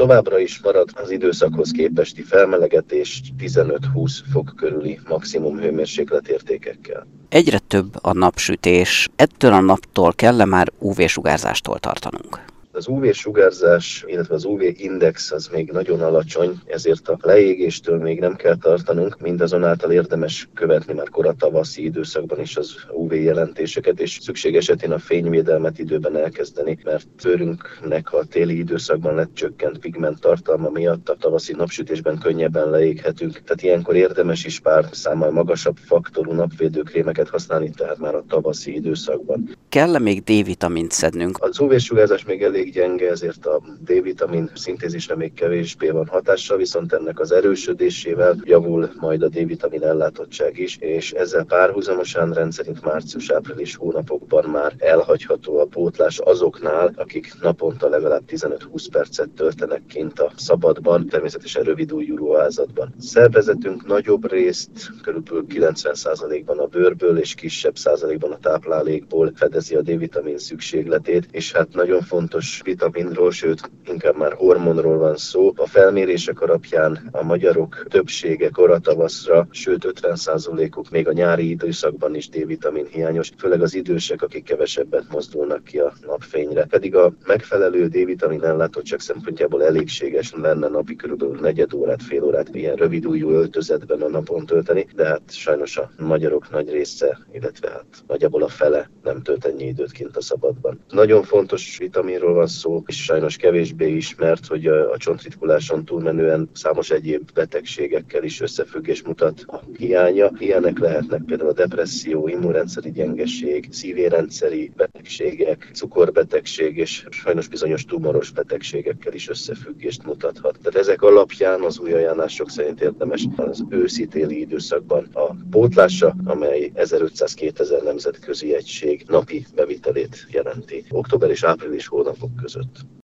Továbbra is marad az időszakhoz képesti felmelegetés 15-20 fok körüli maximum hőmérséklet értékekkel. Egyre több a napsütés, ettől a naptól kell már UV-sugárzástól tartanunk? Az UV-sugárzás, illetve az UV-index az még nagyon alacsony, ezért a leégéstől még nem kell tartanunk, mindazonáltal érdemes követni már korai tavaszi időszakban is az UV jelentéseket, és szükség esetén a fényvédelmet időben elkezdeni, mert bőrünknek a téli időszakban lett csökkent pigment tartalma miatt a tavaszi napsütésben könnyebben leéghetünk. Tehát ilyenkor érdemes is pár számmal magasabb faktorú napvédőkrémeket használni, tehát már a tavaszi időszakban. Kell-e még D-vitamint szednünk? Az UV-sugárzás még elég gyenge, ezért a D-vitamin szintézisre még kevésbé van hatással, viszont ennek az erősödésével javul majd a D-vitamin ellátottság is, és ezzel párhuzamosan rendszerint március-április hónapokban már elhagyható a pótlás azoknál, akik naponta legalább 15-20 percet töltenek kint a szabadban, természetesen rövid ruházatban. Szervezetünk nagyobb részt, körülbelül 90%-ban a bőrből és kisebb százalékban a táplálékból fedezi a D-vitamin szükségletét, és hát nagyon fontos vitaminról, sőt inkább már hormonról van szó. A felmérések alapján a magyarok többsége koratavaszra, sőt 50%-uk még a nyári időszakban is D-vitamin hiányos, főleg az idősek, akik kevesebbet mozdulnak ki a napfényre. Pedig a megfelelő D-vitamin ellátottság szempontjából elégséges lenne napi körülbelül negyed órát, fél órát ilyen rövid újú öltözetben a napon tölteni, de hát sajnos a magyarok nagy része, illetve hát nagyjából a fele nem tölt ennyi időt kint a szabadban. Nagyon fontos vitaminról van szó, és sajnos kevésbé ismert, hogy a csontritkuláson túlmenően számos egyéb betegségekkel is összefüggés mutat a hiánya. Ilyenek lehetnek például a depresszió, immunrendszeri gyengeség, szívérendszeri betegségek, cukorbetegség és sajnos bizonyos tumoros betegségekkel is összefüggést mutathat. Tehát ezek alapján az új ajánlások szerint érdemes az őszi-téli időszakban a pótlása, amely 1500-2000 nemzetközi egység napi bevitelét jelenti október és április hónapok között.